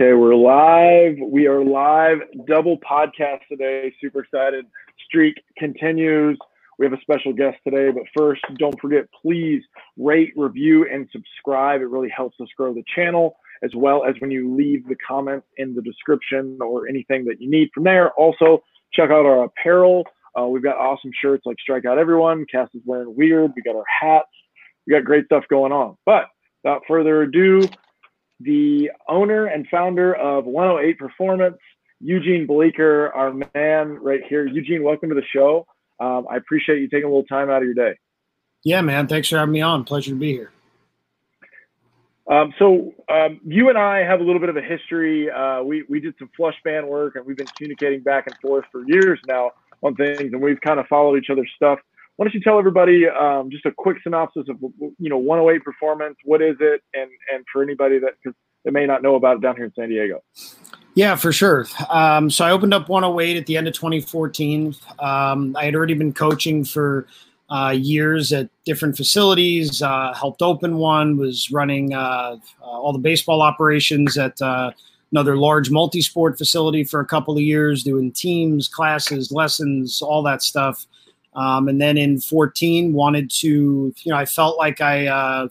Okay, we're live. We are live. Double podcast today. Super excited. Streak continues. We have a special guest today, but first, don't forget, please rate, review, and subscribe. It really helps us grow the channel, as well as when you leave the comments in the description or anything that you need from there. Also, check out our apparel. Uh, we've got awesome shirts like Strike Out Everyone. Cass is wearing weird. We got our hats. We got great stuff going on. But without further ado, the owner and founder of 108 Performance, Eugene Bleecker, our man right here. Eugene, welcome to the show. Um, I appreciate you taking a little time out of your day. Yeah, man. Thanks for having me on. Pleasure to be here. Um, so um, you and I have a little bit of a history. Uh, we we did some flush band work, and we've been communicating back and forth for years now on things, and we've kind of followed each other's stuff. Why don't you tell everybody um, just a quick synopsis of you know 108 Performance? What is it, and and for anybody that they may not know about it down here in San Diego. Yeah, for sure. Um, so I opened up 108 at the end of 2014. Um, I had already been coaching for uh, years at different facilities. Uh, helped open one. Was running uh, uh all the baseball operations at uh, another large multi-sport facility for a couple of years, doing teams, classes, lessons, all that stuff. Um, and then in 14, wanted to, you know, I felt like I uh,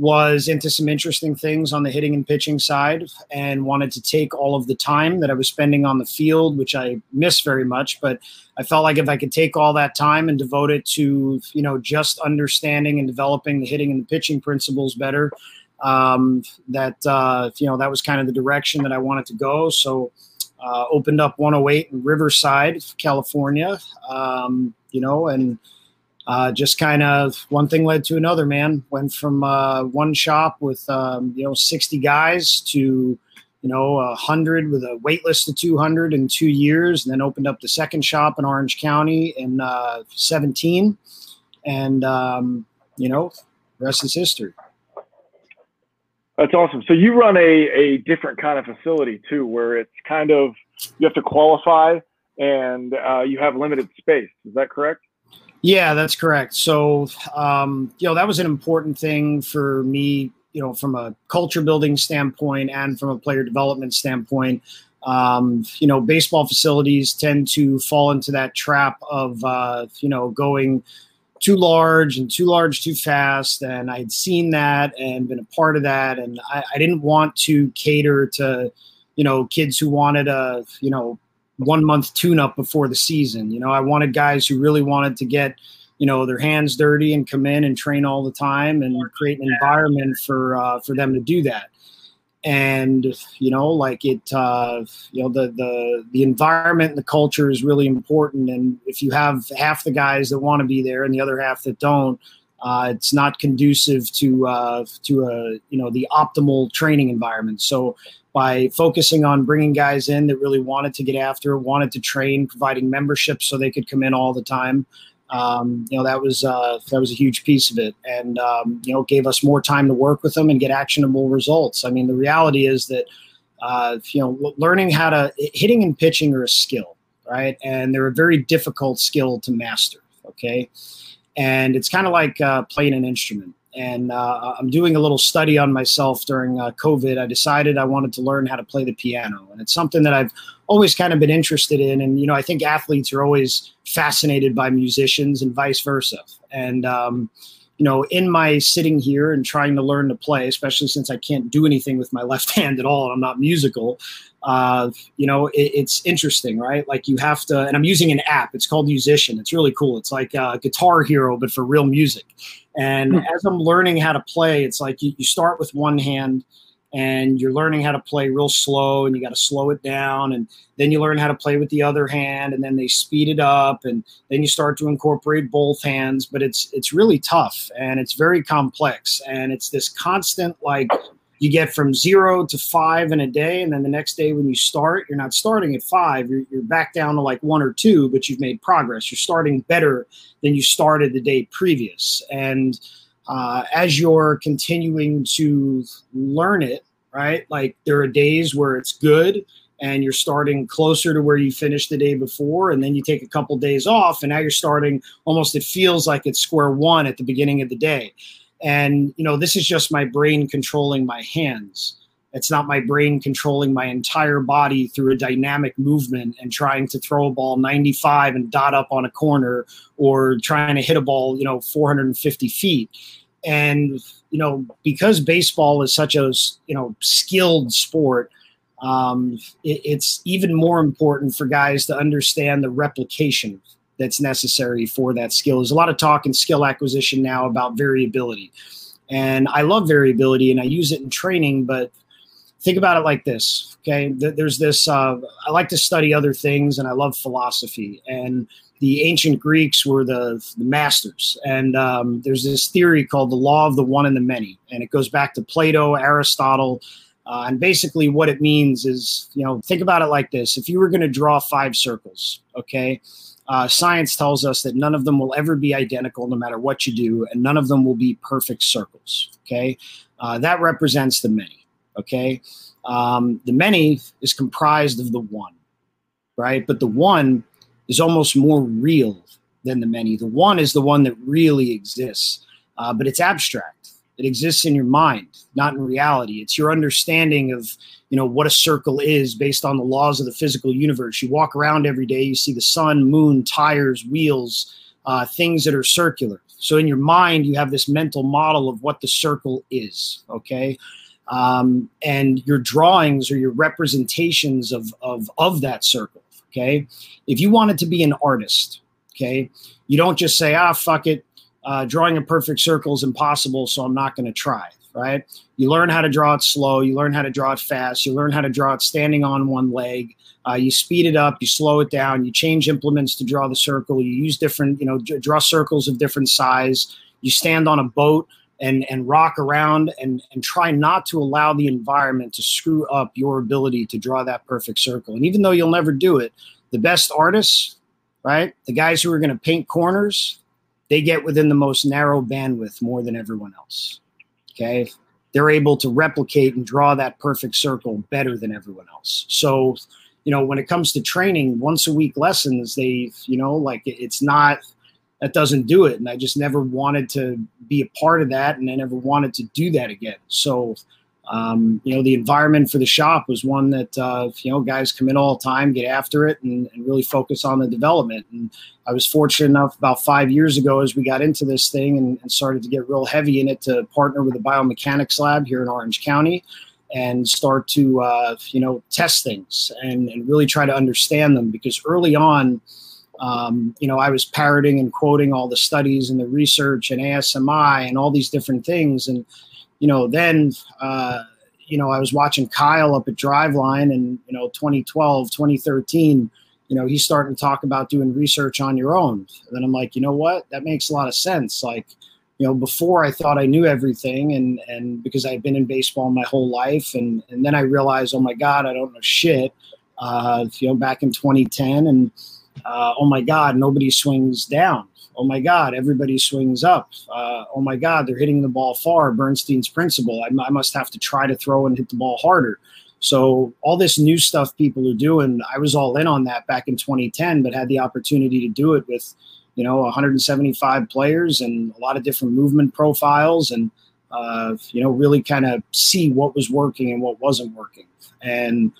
was into some interesting things on the hitting and pitching side and wanted to take all of the time that I was spending on the field, which I miss very much. But I felt like if I could take all that time and devote it to, you know, just understanding and developing the hitting and the pitching principles better, um, that, uh, you know, that was kind of the direction that I wanted to go. So, uh, opened up 108 in Riverside, California, um, you know, and, uh, just kind of one thing led to another. Man went from uh, one shop with um, you know 60 guys to you know 100 with a wait list of 200 in two years, and then opened up the second shop in Orange County in uh, 17, and um, you know, rest is history. That's awesome. So you run a, a different kind of facility too, where it's kind of you have to qualify and uh, you have limited space. Is that correct? Yeah, that's correct. So, um, you know, that was an important thing for me, you know, from a culture building standpoint and from a player development standpoint. Um, you know, baseball facilities tend to fall into that trap of, uh, you know, going too large and too large too fast. And I had seen that and been a part of that. And I, I didn't want to cater to, you know, kids who wanted a, you know, one month tune up before the season. You know, I wanted guys who really wanted to get, you know, their hands dirty and come in and train all the time and create an environment for uh, for them to do that. And you know, like it, uh, you know, the the the environment and the culture is really important. And if you have half the guys that want to be there and the other half that don't, uh, it's not conducive to uh, to a you know the optimal training environment. So by focusing on bringing guys in that really wanted to get after, wanted to train, providing membership so they could come in all the time. Um, you know that was uh, that was a huge piece of it, and um, you know gave us more time to work with them and get actionable results. I mean, the reality is that uh, you know learning how to hitting and pitching are a skill, right? And they're a very difficult skill to master. Okay, and it's kind of like uh, playing an instrument and uh, I'm doing a little study on myself during uh, COVID. I decided I wanted to learn how to play the piano, and it's something that I've always kind of been interested in. And you know, I think athletes are always fascinated by musicians, and vice versa. And um, you know, in my sitting here and trying to learn to play, especially since I can't do anything with my left hand at all, and I'm not musical. Uh, you know, it, it's interesting, right? Like you have to, and I'm using an app. It's called Yousician. It's really cool. It's like uh, Guitar Hero, but for real music and mm-hmm. as I'm learning how to play, it's like you, you start with one hand and you're learning how to play real slow and you got to slow it down and then you learn how to play with the other hand and then they speed it up and then you start to incorporate both hands but it's it's really tough and it's very complex and it's this constant like you get from zero to five in a day and then the next day when you start you're not starting at five you're, you're back down to like one or two but you've made progress. You're starting better than you started the day previous and uh, as you're continuing to learn it right like there are days where it's good and you're starting closer to where you finished the day before and then you take a couple days off and now you're starting almost it feels like it's square one at the beginning of the day and, you know, this is just my brain controlling my hands. It's not my brain controlling my entire body through a dynamic movement and trying to throw a ball 95 and dot up on a corner or trying to hit a ball, you know, 450 feet. And, you know, because baseball is such a, you know, skilled sport, um, it, it's even more important for guys to understand the replication that's necessary for that skill. There's a lot of talk in skill acquisition now about variability. And I love variability and I use it in training, but think about it like this. Okay. There's this, uh, I like to study other things and I love philosophy. And the ancient Greeks were the, the masters. And um, there's this theory called the law of the one and the many. And it goes back to Plato, Aristotle. Uh, and basically, what it means is, you know, think about it like this if you were going to draw five circles, okay, uh, science tells us that none of them will ever be identical no matter what you do, and none of them will be perfect circles. Okay. Uh, that represents the many. Okay. Um, the many is comprised of the one, right? But the one is almost more real than the many. The one is the one that really exists, uh, but it's abstract. It exists in your mind, not in reality. It's your understanding of you know what a circle is based on the laws of the physical universe. You walk around every day, you see the sun, moon, tires, wheels, uh, things that are circular. So in your mind, you have this mental model of what the circle is. Okay. Um, and your drawings or your representations of, of of that circle. Okay. If you wanted to be an artist, okay, you don't just say, ah, fuck it. Uh, drawing a perfect circle is impossible, so I'm not going to try right? You learn how to draw it slow, you learn how to draw it fast, you learn how to draw it standing on one leg. Uh, you speed it up, you slow it down, you change implements to draw the circle, you use different, you know, draw circles of different size. You stand on a boat and and rock around and and try not to allow the environment to screw up your ability to draw that perfect circle. And even though you'll never do it, the best artists, right? The guys who are going to paint corners, they get within the most narrow bandwidth more than everyone else. Okay. They're able to replicate and draw that perfect circle better than everyone else. So, you know, when it comes to training, once a week lessons, they, you know, like it's not, that doesn't do it. And I just never wanted to be a part of that. And I never wanted to do that again. So, um, you know, the environment for the shop was one that, uh, you know, guys come in all the time, get after it, and, and, really focus on the development. And I was fortunate enough about five years ago as we got into this thing and, and started to get real heavy in it to partner with the biomechanics lab here in Orange County and start to, uh, you know, test things and, and really try to understand them because early on, um, you know, I was parroting and quoting all the studies and the research and ASMI and all these different things. And, you know, then, uh, you know, I was watching Kyle up at Driveline and, you know, 2012, 2013, you know, he's starting to talk about doing research on your own. And then I'm like, you know what? That makes a lot of sense. Like, you know, before I thought I knew everything and, and because I've been in baseball my whole life. And, and then I realized, oh my God, I don't know shit, uh, you know, back in 2010 and, uh, oh my God, nobody swings down oh my God, everybody swings up. Uh, oh my God, they're hitting the ball far. Bernstein's principle. I, I, must have to try to throw and hit the ball harder. So all this new stuff people are doing, I was all in on that back in 2010, but had the opportunity to do it with, you know, 175 players and a lot of different movement profiles, and uh, you know, really kind of see what was working and what wasn't working. And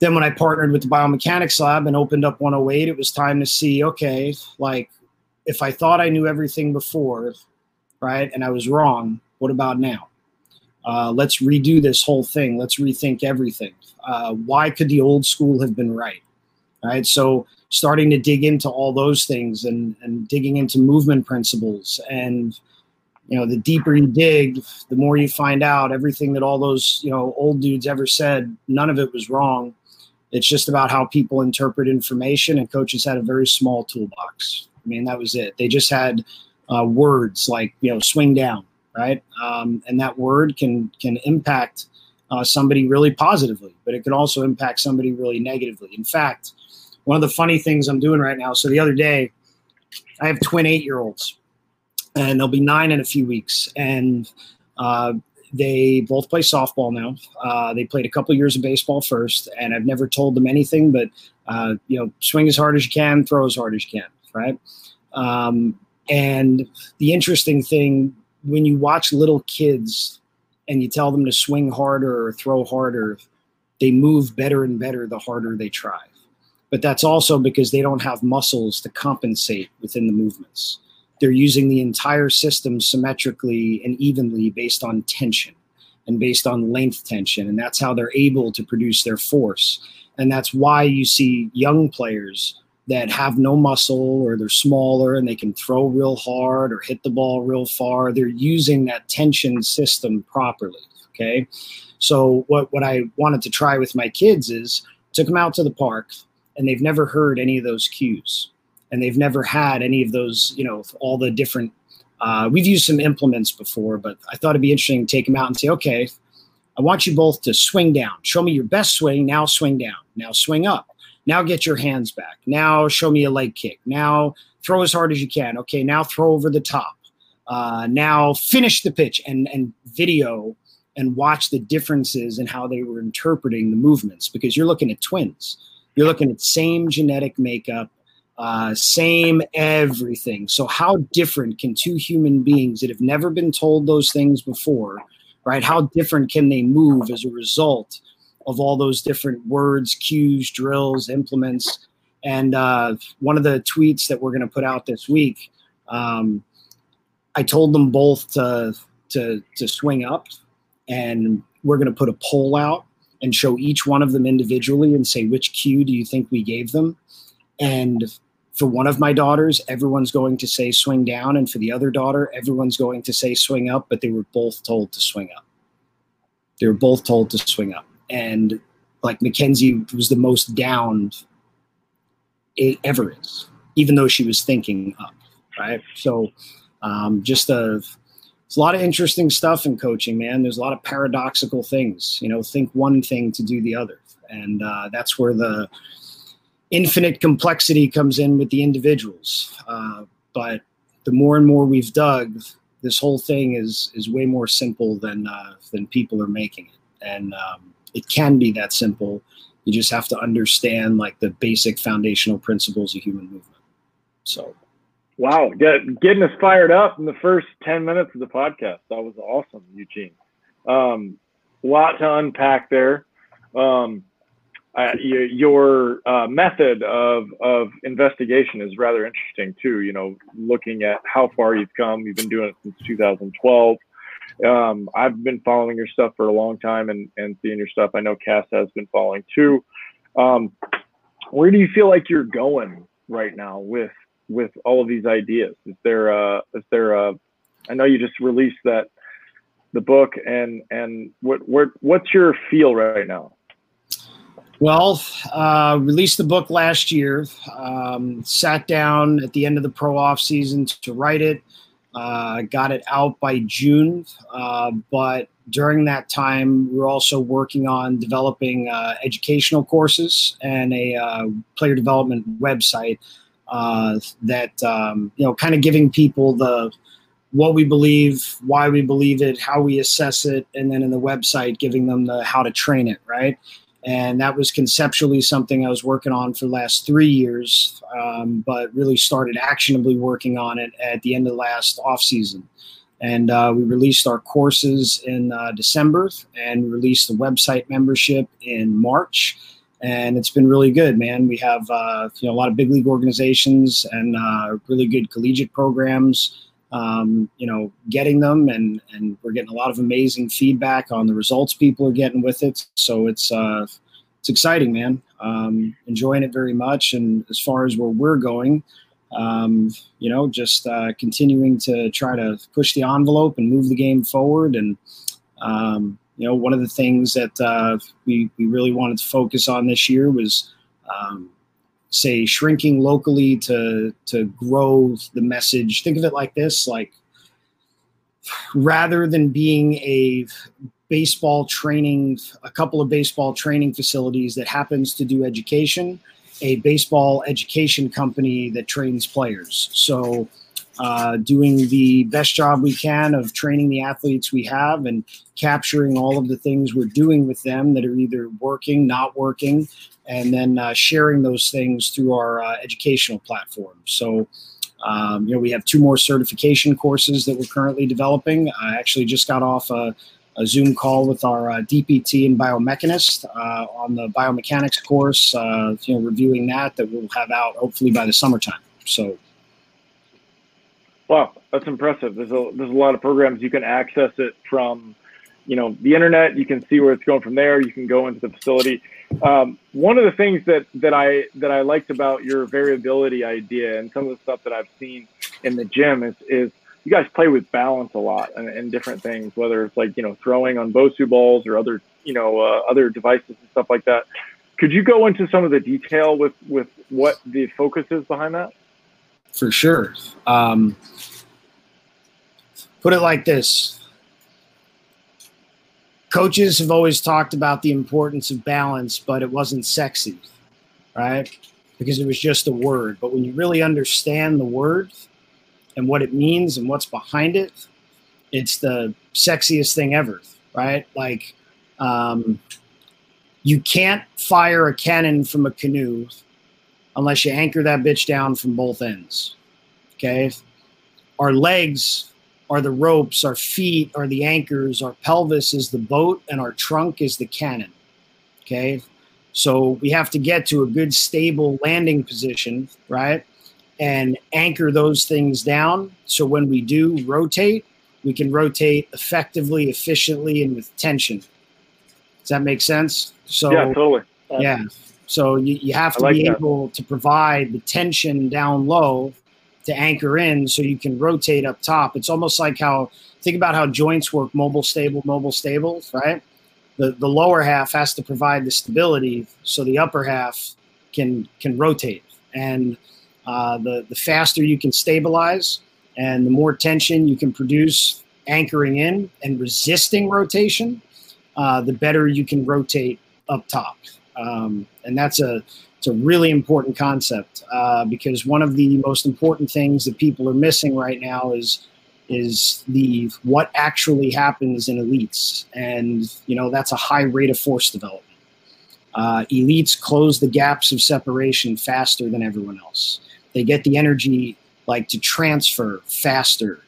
then when I partnered with the biomechanics lab and opened up 108, it was time to see, okay, like if I thought I knew everything before, right, and I was wrong, what about now? Uh, let's redo this whole thing. Let's rethink everything. Uh, why could the old school have been right? Right. So starting to dig into all those things and, and digging into movement principles and you know the deeper you dig the more you find out everything that all those you know old dudes ever said none of it was wrong it's just about how people interpret information and coaches had a very small toolbox I mean, that was it. They just had uh, words like you know swing down, right? Um, and that word can can impact uh, somebody really positively, but it can also impact somebody really negatively. In fact, one of the funny things I'm doing right now. So the other day, I have twin eight year olds, and they'll be nine in a few weeks, and uh, they both play softball now. Uh, they played a couple years of baseball first, and I've never told them anything but uh, you know swing as hard as you can, throw as hard as you can right? Um, and the interesting thing when you watch little kids and you tell them to swing harder or throw harder, they move better and better the harder they try. But that's also because they don't have muscles to compensate within the movements. They're using the entire system symmetrically and evenly based on tension and based on length tension. And that's how they're able to produce their force. And that's why you see young players that have no muscle or they're smaller and they can throw real hard or hit the ball real far. They're using that tension system properly. Okay. So what, what I wanted to try with my kids is took them out to the park and they've never heard any of those cues and they've never had any of those, you know, all the different uh, we've used some implements before, but I thought it'd be interesting to take them out and say, okay, I want you both to swing down. Show me your best swing. Now swing down. Now swing up. Now get your hands back. Now show me a leg kick. Now throw as hard as you can. Okay, now throw over the top. Uh, now finish the pitch and and video and watch the differences in how they were interpreting the movements because you're looking at twins. You're looking at same genetic makeup, uh, same everything. So how different can two human beings that have never been told those things before, right? How different can they move as a result of all those different words, cues, drills, implements? And uh, one of the tweets that we're going to put out this week, um, I told them both to to to swing up, and we're going to put a poll out and show each one of them individually and say which cue do you think we gave them and for one of my daughters, everyone's going to say swing down, and for the other daughter, everyone's going to say swing up, but they were both told to swing up. They were both told to swing up. And like Mackenzie was the most downed it ever is, even though she was thinking up, right? So um, just a, a lot of interesting stuff in coaching, man. There's a lot of paradoxical things, you know, think one thing to do the other. And uh, that's where the, infinite complexity comes in with the individuals. Uh, but the more and more we've dug, this whole thing is is way more simple than uh, than people are making it, and um, it can be that simple. You just have to understand like the basic foundational principles of human movement. So, wow, get, getting us fired up in the first ten minutes of the podcast. That was awesome, Eugene. Um, lot to unpack there. Um, uh, your uh, method of, of investigation is rather interesting too. You know, looking at how far you've come. You've been doing it since 2012. Um, I've been following your stuff for a long time and, and seeing your stuff. I know Cass has been following too. Um, where do you feel like you're going right now with with all of these ideas? Is there a, is there a I know you just released that the book and and what what what's your feel right now? Well, uh, released the book last year. Um, sat down at the end of the pro off season to write it. Uh, got it out by June, uh, but during that time, we are also working on developing uh, educational courses and a uh, player development website uh, that um, you know, kind of giving people the what we believe, why we believe it, how we assess it, and then in the website, giving them the how to train it, right? And that was conceptually something I was working on for the last three years, um, but really started actionably working on it at the end of the last off season. And uh, we released our courses in uh, December and released the website membership in March. And it's been really good, man. We have uh, you know a lot of big league organizations and uh, really good collegiate programs um, you know, getting them, and and we're getting a lot of amazing feedback on the results people are getting with it. So it's uh, it's exciting, man. Um, enjoying it very much, and as far as where we're going, um, you know, just uh, continuing to try to push the envelope and move the game forward. And um, you know, one of the things that uh, we we really wanted to focus on this year was um, say shrinking locally to to grow the message. Think of it like this like rather than being a baseball training a couple of baseball training facilities that happens to do education a baseball education company that trains players. So uh, doing the best job we can of training the athletes we have and capturing all of the things we're doing with them that are either working not working and then uh, sharing those things through our uh, educational platform. So, um, you know, we have two more certification courses that we're currently developing. I actually just got off a, a Zoom call with our uh, DPT and biomechanist uh, on the biomechanics course, uh, you know, reviewing that that we'll have out hopefully by the summertime. So, wow, that's impressive. There's a there's a lot of programs you can access it from, you know, the internet. You can see where it's going from there. You can go into the facility. Um, one of the things that that I that I liked about your variability idea and some of the stuff that I've seen in the gym is is you guys play with balance a lot and, and different things, whether it's like you know throwing on Bosu balls or other you know uh, other devices and stuff like that. Could you go into some of the detail with with what the focus is behind that? For sure. Um, put it like this. Coaches have always talked about the importance of balance, but it wasn't sexy, right? Because it was just a word. But when you really understand the word, and what it means and what's behind it, it's the sexiest thing ever, right? Like, um, you can't fire a cannon from a canoe unless you anchor that bitch down from both ends. Okay. Our legs are the ropes, our feet are the anchors, our pelvis is the boat, and our trunk is the cannon. Okay. So we have to get to a good, stable landing position, right? and anchor those things down. So when we do rotate, we can rotate effectively, efficiently, and with tension. Does that make sense? So yeah, totally. yeah. So you, you have to like be that. able to provide the tension down low to anchor in so you can rotate up top. It's almost like how think about how joints work mobile stable, mobile stable, right? The the lower half has to provide the stability so the upper half can can rotate. And uh, the, the faster you can stabilize and the more tension you can produce anchoring in and resisting rotation, uh, the better you can rotate up top. Um, and that's a it's a really important concept uh, because one of the most important things that people are missing right now is is the what actually happens in elites, and you know that's a high rate of force development. Uh, elites close the gaps of separation faster than everyone else. They get the energy like to transfer faster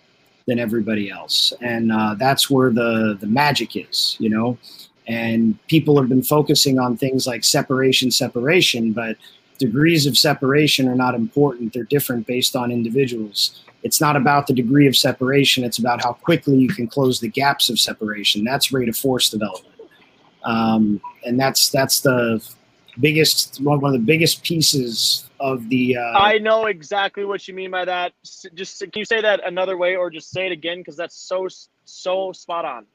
than everybody else, and uh, that's where the the magic is, you know. And people have been focusing on things like separation, separation, but degrees of separation are not important. They're different based on individuals. It's not about the degree of separation. It's about how quickly you can close the gaps of separation. That's rate of force development, um, and that's that's the biggest one of the biggest pieces of the. Uh, I know exactly what you mean by that. Just can you say that another way, or just say it again because that's so so spot on.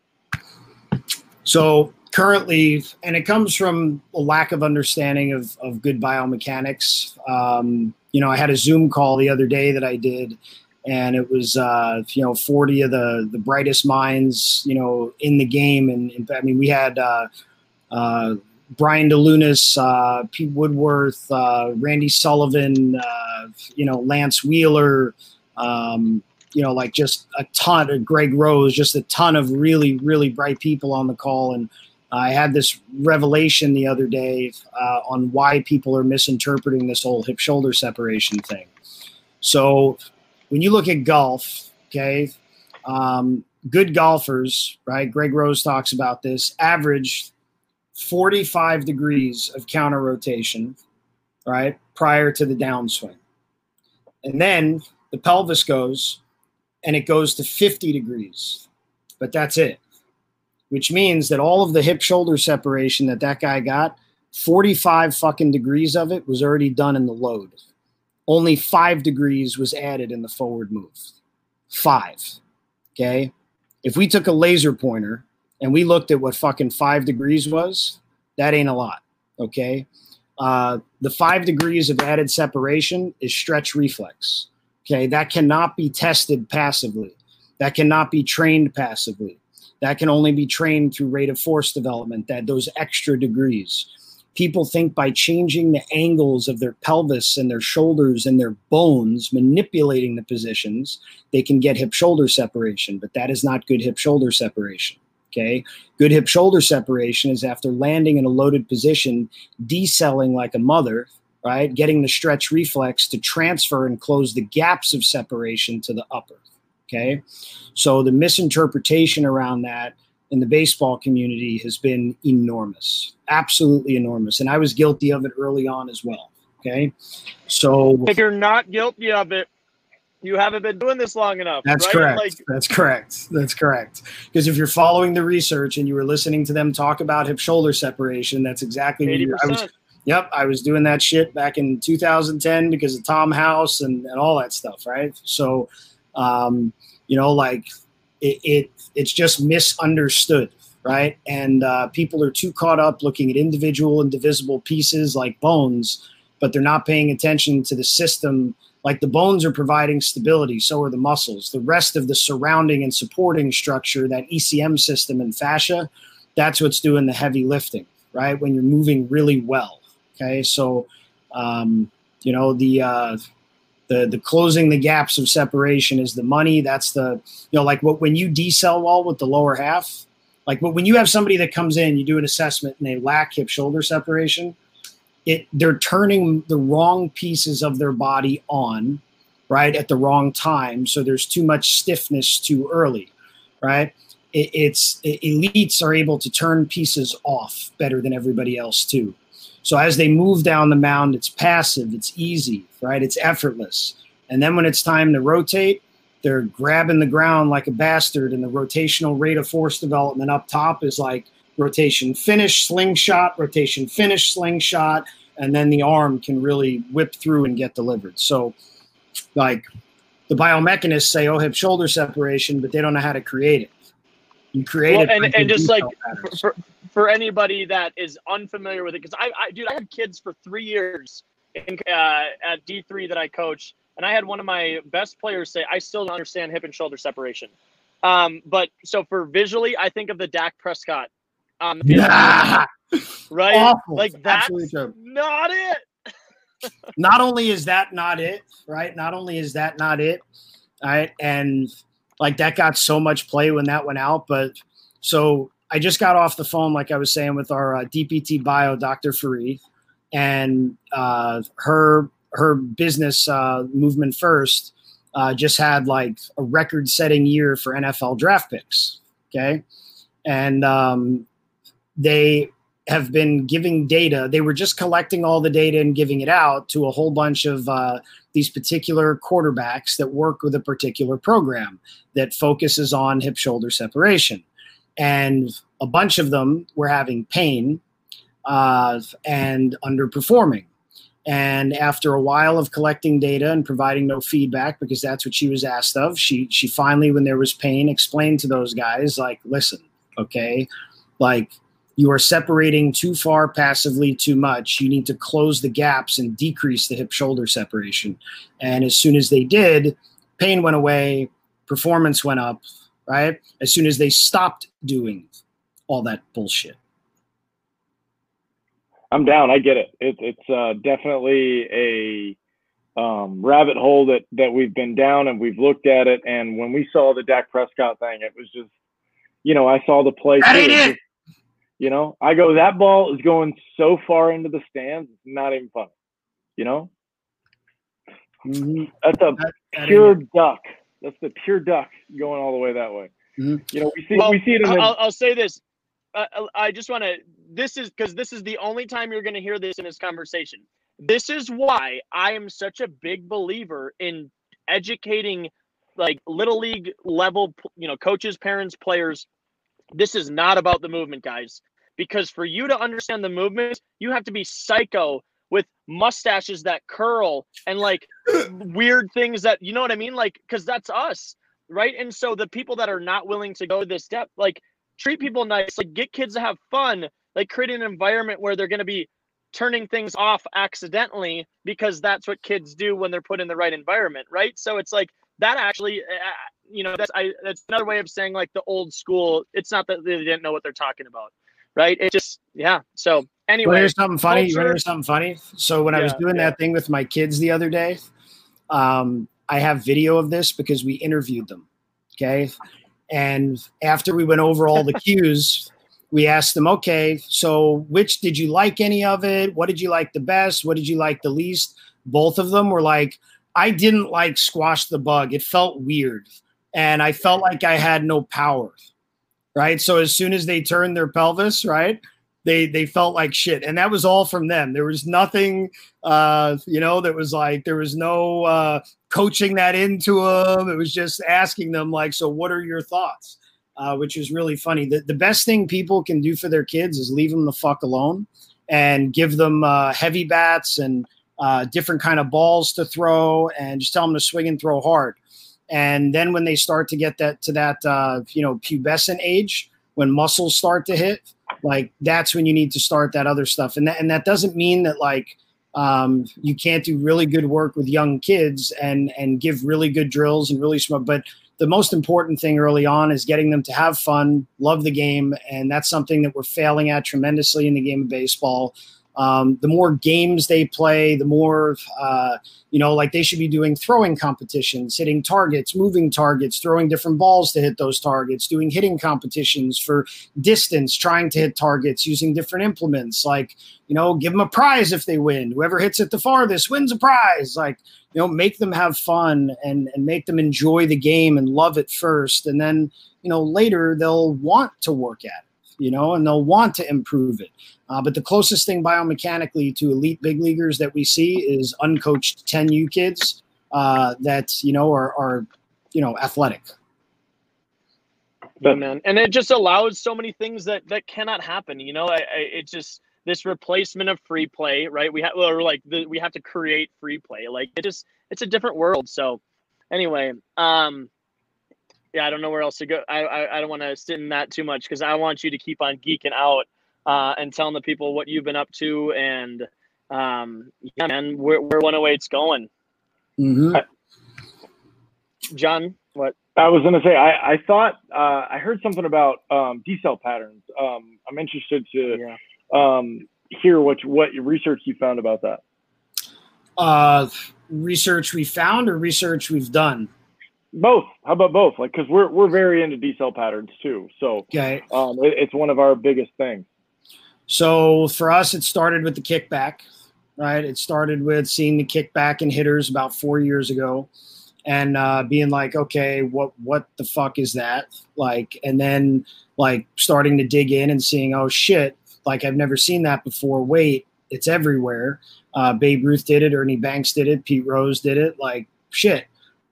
So currently, and it comes from a lack of understanding of of good biomechanics. Um, you know, I had a Zoom call the other day that I did, and it was uh, you know 40 of the the brightest minds you know in the game, and, and I mean we had. Uh, uh, Brian DeLunas, uh, Pete Woodworth, uh, Randy Sullivan, uh, you know, Lantz Wheeler, um, you know, like just a ton of Greg Rose, just a ton of really, really bright people on the call. And I had this revelation the other day uh, on why people are misinterpreting this whole hip shoulder separation thing. So when you look at golf, okay, um, good golfers, right? Greg Rose talks about this, average 45 degrees of counter rotation, right, prior to the downswing. And then the pelvis goes and it goes to 50 degrees, but that's it, which means that all of the hip shoulder separation that that guy got, 45 fucking degrees of it was already done in the load. Only five degrees was added in the forward move. Five. Okay. If we took a laser pointer and we looked at what fucking five degrees was, that ain't a lot. Okay. Uh, the five degrees of added separation is stretch reflex. Okay. That cannot be tested passively. That cannot be trained passively. That can only be trained through rate of force development, that those extra degrees. People think by changing the angles of their pelvis and their shoulders and their bones, manipulating the positions, they can get hip shoulder separation, but that is not good hip shoulder separation. Okay. Good hip shoulder separation is after landing in a loaded position, decelling like a mother, right? Getting the stretch reflex to transfer and close the gaps of separation to the upper. Okay. So the misinterpretation around that in the baseball community has been enormous, absolutely enormous. And I was guilty of it early on as well. Okay. So if you're not guilty of it, you haven't been doing this long enough. That's right? correct. Like, that's correct. That's correct. Because if you're following the research and you were listening to them talk about hip shoulder separation, that's exactly what you, I was. Yep, I was doing that shit back in 2010 because of Tom House and, and all that stuff, right? So, um, you know, like it, it it's just misunderstood, right? And uh, people are too caught up looking at individual and divisible pieces like bones, but they're not paying attention to the system. Like the bones are providing stability, so are the muscles. The rest of the surrounding and supporting structure, that ECM system and fascia, that's what's doing the heavy lifting, right? When you're moving really well Okay, so um, you know the uh, the the closing the gaps of separation is the money. That's the you know like what when you decel wall with the lower half, like when you have somebody that comes in, you do an assessment and they lack hip shoulder separation. It they're turning the wrong pieces of their body on, right at the wrong time. So there's too much stiffness too early, right? It, it's it, elites are able to turn pieces off better than everybody else too. So as they move down the mound, it's passive, it's easy, right? It's effortless. And then when it's time to rotate, they're grabbing the ground like a bastard, and the rotational rate of force development up top is like rotation finish, slingshot, rotation finish, slingshot, and then the arm can really whip through and get delivered. So, like the biomechanists say, oh, hip shoulder separation, but they don't know how to create it. You create well, it, and, and just like for, for anybody that is unfamiliar with it, because I, I, dude, I had kids for three years in, uh, at D three that I coach, and I had one of my best players say, "I still don't understand hip and shoulder separation." Um, but so for visually, I think of the Dak Prescott on the field, right? Awful. Like that's not it. not only is that not it, right? Not only is that not it, right? And like that got so much play when that went out, but so I just got off the phone, like I was saying, with our uh, DPT bio, Dr. Farid, and uh, her her business uh, movement first uh, just had like a record-setting year for NFL draft picks. Okay, and um, they have been giving data. They were just collecting all the data and giving it out to a whole bunch of uh, these particular quarterbacks that work with a particular program that focuses on hip shoulder separation and a bunch of them were having pain uh, and underperforming. And after a while of collecting data and providing no feedback, because that's what she was asked of, she she finally, when there was pain, explained to those guys, like, listen, okay, like you are separating too far passively too much. You need to close the gaps and decrease the hip shoulder separation. And as soon as they did, pain went away, performance went up, right? As soon as they stopped doing all that bullshit. I'm down. I get it. it it's uh, definitely a um, rabbit hole that that we've been down and we've looked at it. And when we saw the Dak Prescott thing, it was just, you know, I saw the play. That ain't it. You know, I go that ball is going so far into the stands, it's not even funny. You know, mm-hmm. that's a that, that pure duck. That's the pure duck going all the way that way. Mm-hmm. You know, we see well, we see it. In I'll, I'll say this. Uh, I just want to. This is because this is the only time you're going to hear this in this conversation. This is why I am such a big believer in educating, like little league level, you know, coaches, parents, players. This is not about the movement, guys. Because for you to understand the movement, you have to be psycho with mustaches that curl and like weird things that you know what I mean? Like, because that's us, right? And so the people that are not willing to go this step, like, treat people nice, like, get kids to have fun, like, create an environment where they're going to be turning things off accidentally because that's what kids do when they're put in the right environment, right? So it's like that actually, you know, that's I that's another way of saying like the old school. It's not that they didn't know what they're talking about, right? It just yeah. So anyway, well, here's something funny. Culture. You hear something funny? So when yeah, I was doing yeah. that thing with my kids the other day, um, I have video of this because we interviewed them. Okay. And after we went over all the cues, we asked them, okay, so which did you like any of it? What did you like the best? What did you like the least? Both of them were like, I didn't like squash the bug. It felt weird. And I felt like I had no power. right? So as soon as they turned their pelvis, right, they they felt like shit, and that was all from them. There was nothing, uh, you know, that was like there was no uh, coaching that into them. It was just asking them like, so what are your thoughts? Uh, which is really funny. The, the best thing people can do for their kids is leave them the fuck alone and give them uh, heavy bats and uh, different kind of balls to throw and just tell them to swing and throw hard. And then when they start to get that to that uh, you know pubescent age, when muscles start to hit, like that's when you need to start that other stuff. And that and that doesn't mean that like um, you can't do really good work with young kids and and give really good drills and really smart. But the most important thing early on is getting them to have fun, love the game, and that's something that we're failing at tremendously in the game of baseball. Um, the more games they play, the more, uh, you know, like they should be doing throwing competitions, hitting targets, moving targets, throwing different balls to hit those targets, doing hitting competitions for distance, trying to hit targets using different implements. Like, you know, give them a prize if they win. Whoever hits it the farthest wins a prize. Like, you know, make them have fun and, and make them enjoy the game and love it first. And then, you know, later they'll want to work at it you know, and they'll want to improve it. Uh, but the closest thing biomechanically to elite big leaguers that we see is uncoached 10U kids uh, that, you know, are, are, you know, athletic. Yeah, man. And it just allows so many things that, that cannot happen. You know, I, I it just, this replacement of free play, right? We have, or like the, we have to create free play. Like it just, it's a different world. So anyway, um, yeah, I don't know where else to go. I I, I don't want to sit in that too much because I want you to keep on geeking out uh, and telling the people what you've been up to and um, yeah, man, where where 108's going. Mm-hmm. John, what? I was gonna say I I thought uh, I heard something about um, decel patterns. Um, I'm interested to yeah. um, hear what what research you found about that. Uh, research we found or research we've done. Both. How about both? Like, because we're we're very into decel patterns too. So okay, um, it, it's one of our biggest things. So for us, it started with the kickback, right? It started with seeing the kickback in hitters about four years ago, and uh, being like, okay, what what the fuck is that? Like, and then like starting to dig in and seeing, oh shit, like I've never seen that before. Wait, it's everywhere. Uh, Babe Ruth did it, Ernie Banks did it, Pete Rose did it. Like shit.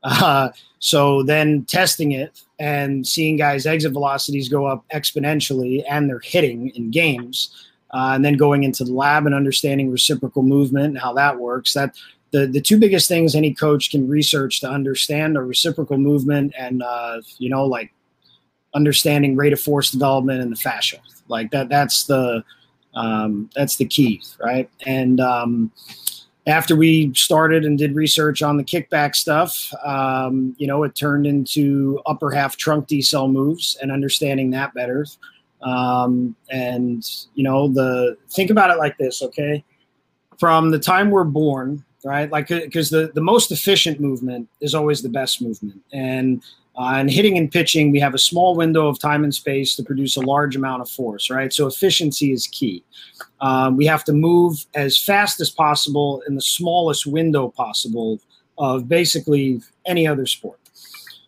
Uh, so then testing it and seeing guys' exit velocities go up exponentially and they're hitting in games, uh, and then going into the lab and understanding reciprocal movement and how that works. That the the two biggest things any coach can research to understand are reciprocal movement and uh, you know like understanding rate of force development and the fascia. Like that. That's the um, that's the key, right? And um, after we started and did research on the kickback stuff, um, you know, it turned into upper half trunk decel moves and understanding that better. Um, and you know, the think about it like this, okay? From the time we're born, right? Like, because the the most efficient movement is always the best movement, and uh, and hitting and pitching, we have a small window of time and space to produce a large amount of force, right? So efficiency is key. Um, we have to move as fast as possible in the smallest window possible of basically any other sport.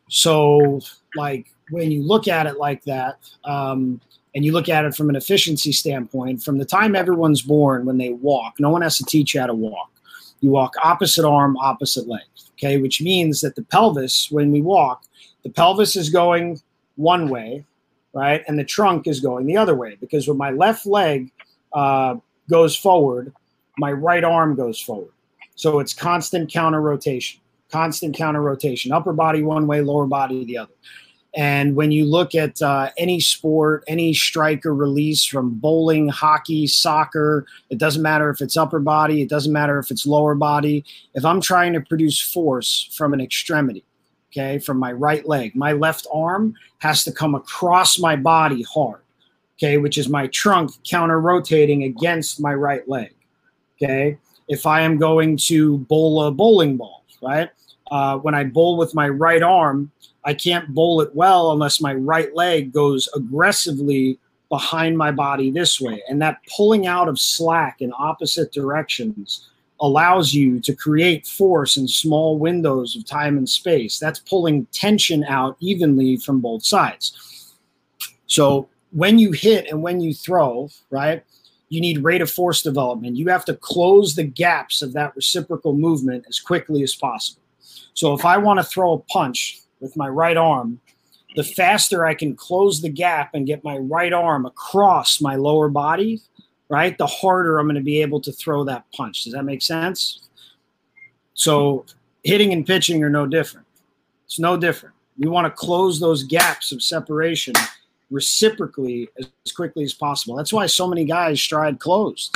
So, like when you look at it like that, um, and you look at it from an efficiency standpoint, from the time everyone's born when they walk, no one has to teach you how to walk. You walk opposite arm, opposite leg, okay, which means that the pelvis, when we walk, the pelvis is going one way, right? And the trunk is going the other way because when my left leg uh, goes forward, my right arm goes forward. So it's constant counter rotation, constant counter rotation, upper body one way, lower body the other. And when you look at uh, any sport, any strike or release from bowling, hockey, soccer, it doesn't matter if it's upper body, it doesn't matter if it's lower body. If I'm trying to produce force from an extremity, okay, from my right leg. My left arm has to come across my body hard, okay, which is my trunk counter rotating against my right leg, okay. If I am going to bowl a bowling ball, right, uh, when I bowl with my right arm, I can't bowl it well unless my right leg goes aggressively behind my body this way. And that pulling out of slack in opposite directions allows you to create force in small windows of time and space. That's pulling tension out evenly from both sides. So when you hit and when you throw, right, you need rate of force development. You have to close the gaps of that reciprocal movement as quickly as possible. So if I want to throw a punch with my right arm, the faster I can close the gap and get my right arm across my lower body, right, the harder I'm going to be able to throw that punch. Does that make sense? So hitting and pitching are no different. It's no different. We want to close those gaps of separation reciprocally as quickly as possible. That's why so many guys stride closed,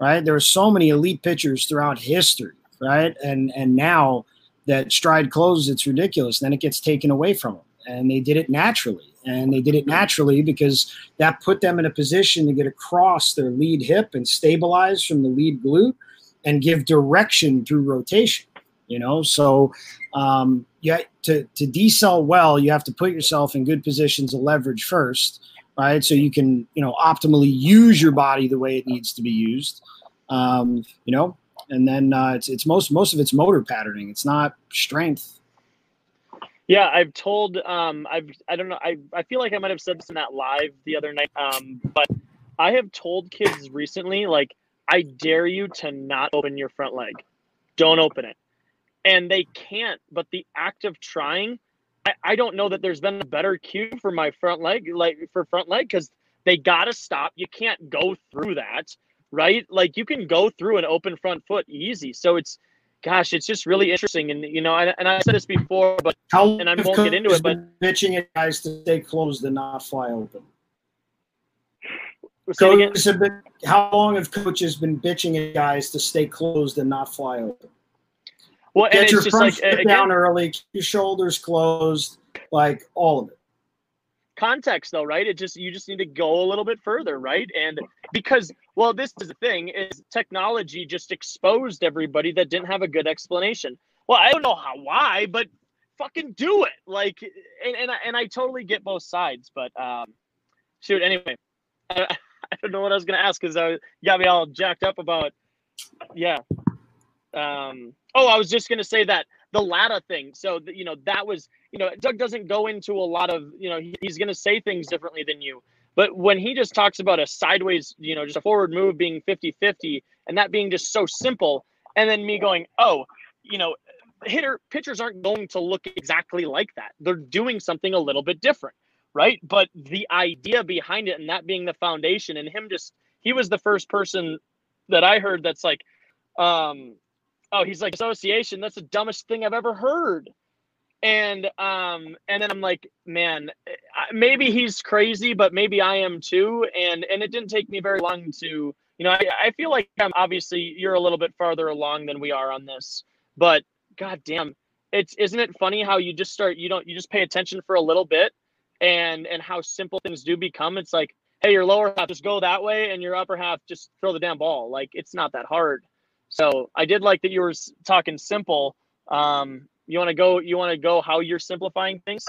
right? There are so many elite pitchers throughout history, right? And and now that stride closes, it's ridiculous. Then it gets taken away from them, and they did it naturally. And they did it naturally because that put them in a position to get across their lead hip and stabilize from the lead glute and give direction through rotation. You know, so um, you to to decel well, you have to put yourself in good positions of leverage first, right? So you can you know optimally use your body the way it needs to be used. Um, you know, and then uh, it's it's most most of it's motor patterning. It's not strength. Yeah, I've told um, I've I don't know I I feel like I might have said this in that live the other night. Um, but I have told kids recently like I dare you to not open your front leg. Don't open it and they can't. But the act of trying, I, I don't know that there's been a better cue for my front leg, like for front leg, because they got to stop. You can't go through that, right? Like you can go through an open front foot easy. So it's, gosh, it's just really interesting. And you know, and, and I said this before, but how and I won't get into it, but pitching it guys to stay closed and not fly open. Been, how long have coaches been bitching at guys to stay closed and not fly open? Well, Get your front like, foot again, down early, keep your shoulders closed, like all of it. Context, though, right? It just you just need to go a little bit further, right? And because, well, this is the thing: is technology just exposed everybody that didn't have a good explanation. Well, I don't know how why, but fucking do it. Like, and and I, and I totally get both sides, but um, shoot. Anyway, I, I don't know what I was gonna ask because I got me all jacked up about, yeah. Um, Oh, I was just going to say that the Latta thing. So, you know, that was, you know, Doug doesn't go into a lot of, you know, he, he's going to say things differently than you. But when he just talks about a sideways, you know, just a forward move being 50 50 and that being just so simple, and then me going, oh, you know, hitter pitchers aren't going to look exactly like that. They're doing something a little bit different, right? But the idea behind it and that being the foundation, and him just, he was the first person that I heard that's like, um, oh, he's like association. That's the dumbest thing I've ever heard. And um, and then I'm like, man, maybe he's crazy, but maybe I am too. And and it didn't take me very long to, you know, I, I feel like I'm obviously you're a little bit farther along than we are on this, but god damn, it's isn't it funny how you just start you don't you just pay attention for a little bit and and how simple things do become. It's like, hey, your lower half just go that way, and your upper half just throw the damn ball. Like it's not that hard. So I did like that you were talking simple. Um, you want to go? You want to go how you're simplifying things?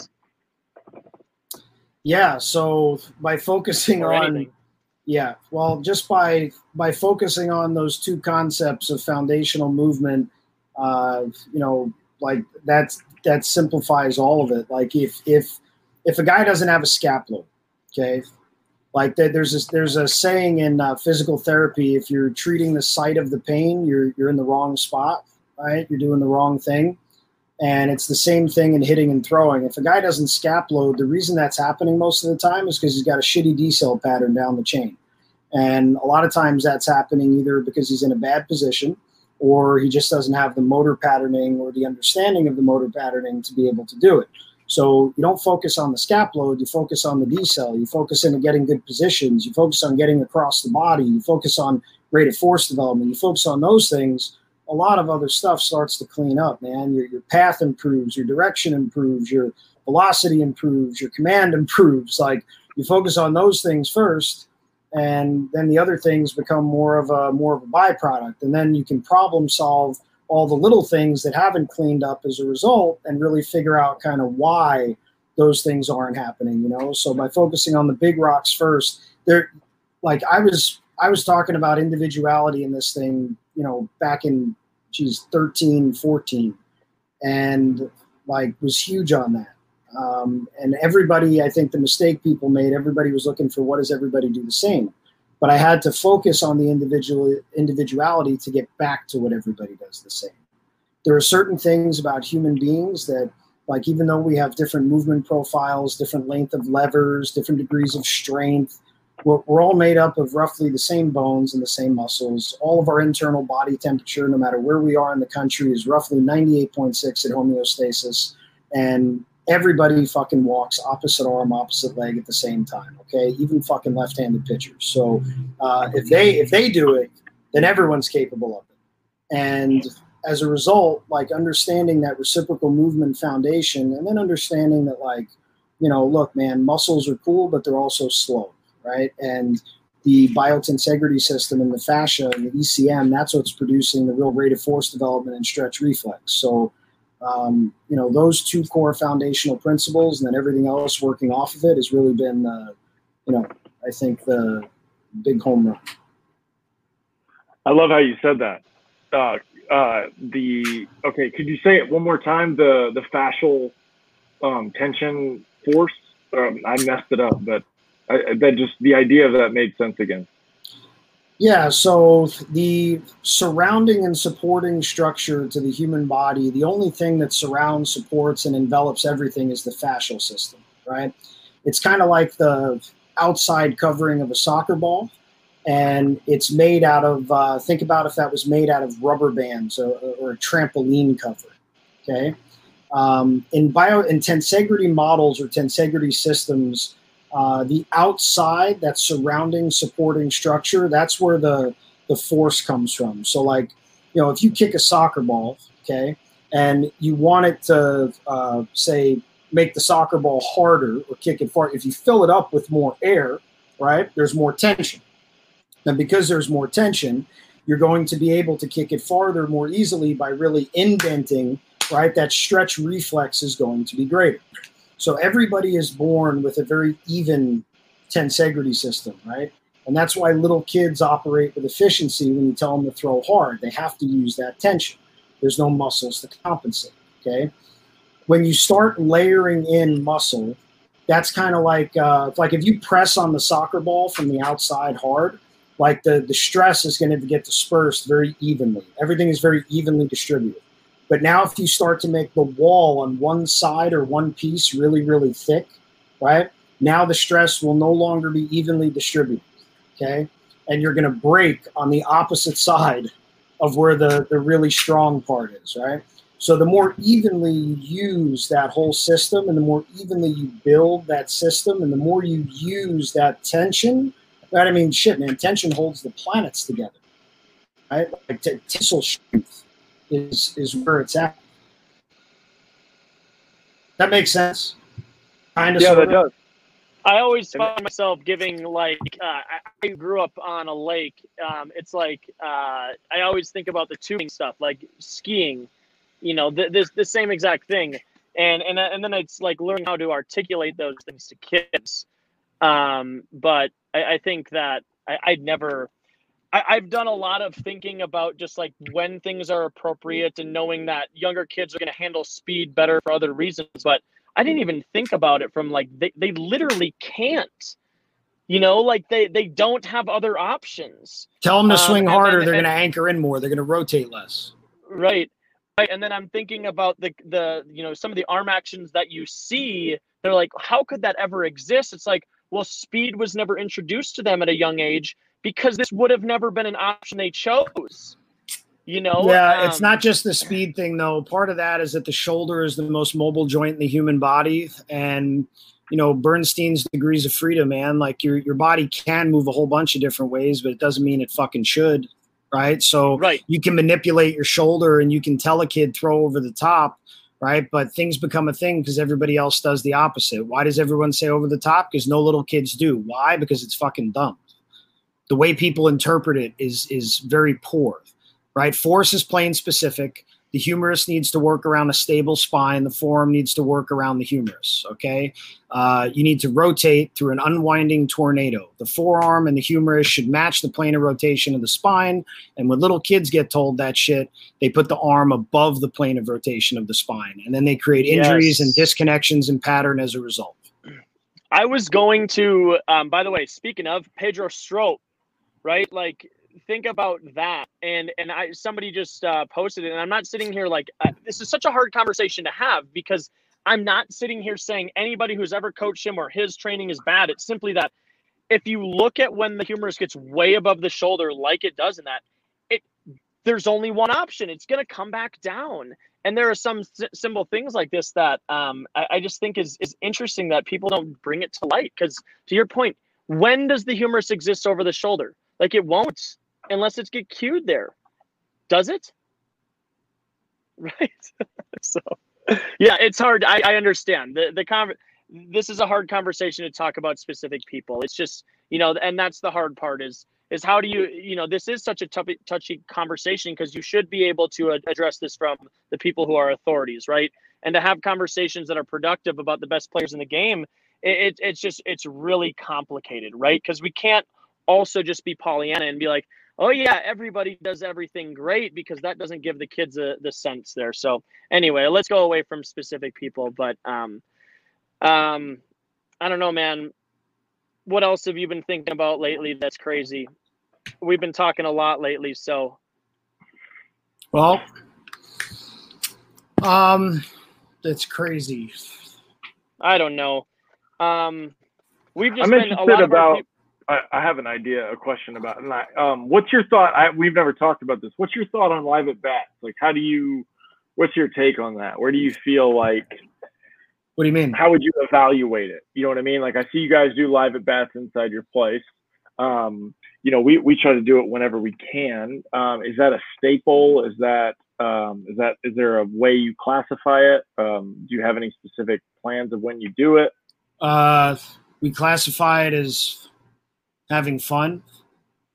Yeah. So by focusing Or on anything. yeah, well, just by by focusing on those two concepts of foundational movement, uh, you know, like that's that simplifies all of it. Like if if if a guy doesn't have a scapula, okay, like there's a, there's a saying in uh, physical therapy: if you're treating the site of the pain, you're you're in the wrong spot, right? You're doing the wrong thing. And it's the same thing in hitting and throwing. If a guy doesn't scap load, the reason that's happening most of the time is because he's got a shitty decel pattern down the chain. And a lot of times that's happening either because he's in a bad position or he just doesn't have the motor patterning or the understanding of the motor patterning to be able to do it. So you don't focus on the scap load, you focus on the decel, you focus into getting good positions, you focus on getting across the body, you focus on rate of force development, you focus on those things, a lot of other stuff starts to clean up, man. Your, your path improves, your direction improves, your velocity improves, your command improves. Like you focus on those things first, and then the other things become more of a more of a byproduct. And then you can problem solve all the little things that haven't cleaned up as a result and really figure out kind of why those things aren't happening, you know? So by focusing on the big rocks first, there like I was I was talking about individuality in this thing, you know, back in geez, 13, 14, and like was huge on that. Um, and everybody, I think the mistake people made, everybody was looking for what does everybody do the same. But I had to focus on the individual individuality to get back to what everybody does the same. There are certain things about human beings that, like, even though we have different movement profiles, different length of levers, different degrees of strength, we're, we're all made up of roughly the same bones and the same muscles. All of our internal body temperature, no matter where we are in the country, is roughly 98.6 at homeostasis. And everybody fucking walks opposite arm, opposite leg at the same time. Okay, even fucking left-handed pitchers. So uh, if they if they do it, then everyone's capable of it. And as a result, like understanding that reciprocal movement foundation, and then understanding that like, you know, look, man, muscles are cool, but they're also slow, right? And the biotensegrity system and the fascia and the ECM, that's what's producing the real rate of force development and stretch reflex. So um, you know those two core foundational principles and then everything else working off of it has really been uh, you know i think the big home run. I love how you said that. Uh, uh, the okay could you say it one more time? The the fascial um, tension force? Um, i messed it up but I, that just the idea of that made sense again yeah, so the surrounding and supporting structure to the human body, the only thing that surrounds, supports, and envelops everything is the fascial system, right? It's kind of like the outside covering of a soccer ball, and it's made out of, uh, think about if that was made out of rubber bands or, or a trampoline cover, okay? Um, in bio in tensegrity models or tensegrity systems, uh, the outside, that surrounding supporting structure, that's where the the force comes from. So, like, you know, if you kick a soccer ball, okay, and you want it to uh, say make the soccer ball harder or kick it far, if you fill it up with more air, right, there's more tension. And because there's more tension, you're going to be able to kick it farther more easily by really indenting, right? That stretch reflex is going to be greater. So everybody is born with a very even tensegrity system, right? And that's why little kids operate with efficiency when you tell them to throw hard. They have to use that tension. There's no muscles to compensate. Okay. When you start layering in muscle, that's kind of like uh, like if you press on the soccer ball from the outside hard, like the the stress is going to get dispersed very evenly. Everything is very evenly distributed. But now, if you start to make the wall on one side or one piece really, really thick, right? Now the stress will no longer be evenly distributed. Okay. And you're going to break on the opposite side of where the, the really strong part is, right? So the more evenly you use that whole system and the more evenly you build that system and the more you use that tension, right? I mean, shit, man, tension holds the planets together, right? Like t- tensile strength is is where it's at. That makes sense. Kind of. Yeah, that does. I always find myself giving like uh, I grew up on a lake. Um, it's like uh, I always think about the tubing stuff, like skiing. You know, the, this the same exact thing, and and and then it's like learning how to articulate those things to kids. Um, but I, I think that I, I'd never I, have done a lot of thinking about just like when things are appropriate and knowing that younger kids are going to handle speed better for other reasons. But I didn't even think about it from like they, they literally can't. You know, like they they don't have other options. Tell them to um, swing um, harder. Then, they're going to anchor in more. They're going to rotate less. Right. Right. And then I'm thinking about the the you know some of the arm actions that you see. They're like, how could that ever exist? It's like, well, speed was never introduced to them at a young age because this would have never been an option they chose. You know? Yeah, um, it's not just the speed thing though. Part of that is that the shoulder is the most mobile joint in the human body and you know, Bernstein's degrees of freedom, man. Like your your body can move a whole bunch of different ways, but it doesn't mean it fucking should. Right. So right. you can manipulate your shoulder and you can tell a kid throw over the top, right? But things become a thing because everybody else does the opposite. Why does everyone say over the top? Because no little kids do. Why? Because it's fucking dumb the way people interpret it is is very poor right force is plane specific the humerus needs to work around a stable spine. The forearm needs to work around the humerus. Okay. Uh, you need to rotate through an unwinding tornado. The forearm and the humerus should match the plane of rotation of the spine. And when little kids get told that shit, they put the arm above the plane of rotation of the spine. And then they create injuries yes. and disconnections in pattern as a result. I was going to, um, by the way, speaking of Pedro Strop, right? Like think about that. And and i somebody just uh, posted it and i'm not sitting here like uh, this is such a hard conversation to have because i'm not sitting here saying anybody who's ever coached him or his training is bad. It's simply that if you look at when the humerus gets way above the shoulder like it does in that it there's only one option. It's going to come back down. And there are some s- simple things like this that um, I, I just think is is interesting that people don't bring it to light because to your point when does the humerus exist over the shoulder like it won't unless it's get cued there. Does it? Right. so yeah, it's hard. I, I understand the the con- this is a hard conversation to talk about specific people. It's just, you know, and that's the hard part is is how do you, you know, this is such a touchy, touchy conversation because you should be able to uh, address this from the people who are authorities, right? And to have conversations that are productive about the best players in the game, it, it it's just it's really complicated, right? Because we can't also just be Pollyanna and be like, oh yeah, everybody does everything great because that doesn't give the kids a, the sense there. So anyway, let's go away from specific people, but um, um, I don't know, man. What else have you been thinking about lately? That's crazy. We've been talking a lot lately, so. Well, um, that's crazy. I don't know. Um, we've just I'm been a lot about. People- I, I have an idea, a question about, and I, um, what's your thought? I, we've never talked about this. What's your thought on live at bats? Like, how do you, what's your take on that? Where do you feel like? What do you mean? How would you evaluate it? You know what I mean? Like, I see you guys do live at bats inside your place. Um, you know, we, we try to do it whenever we can. Um, is that a staple? Is that um, is that is there a way you classify it? Um, do you have any specific plans of when you do it? Uh, we classify it as having fun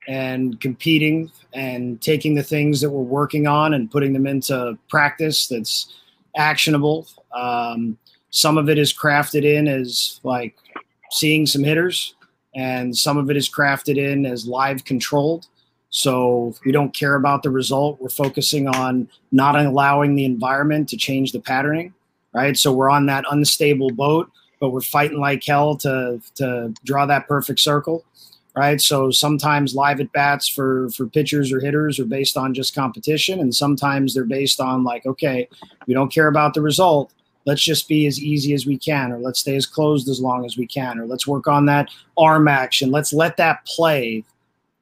and competing and taking the things that we're working on and putting them into practice that's actionable. Um, some of it is crafted in as like seeing some hitters, and some of it is crafted in as live controlled. So we don't care about the result. We're focusing on not allowing the environment to change the patterning, right? So we're on that unstable boat, but we're fighting like hell to to draw that perfect circle right? So sometimes live at bats for for pitchers or hitters are based on just competition, and sometimes they're based on like, okay, we don't care about the result. Let's just be as easy as we can, or let's stay as closed as long as we can, or let's work on that arm action. Let's let that play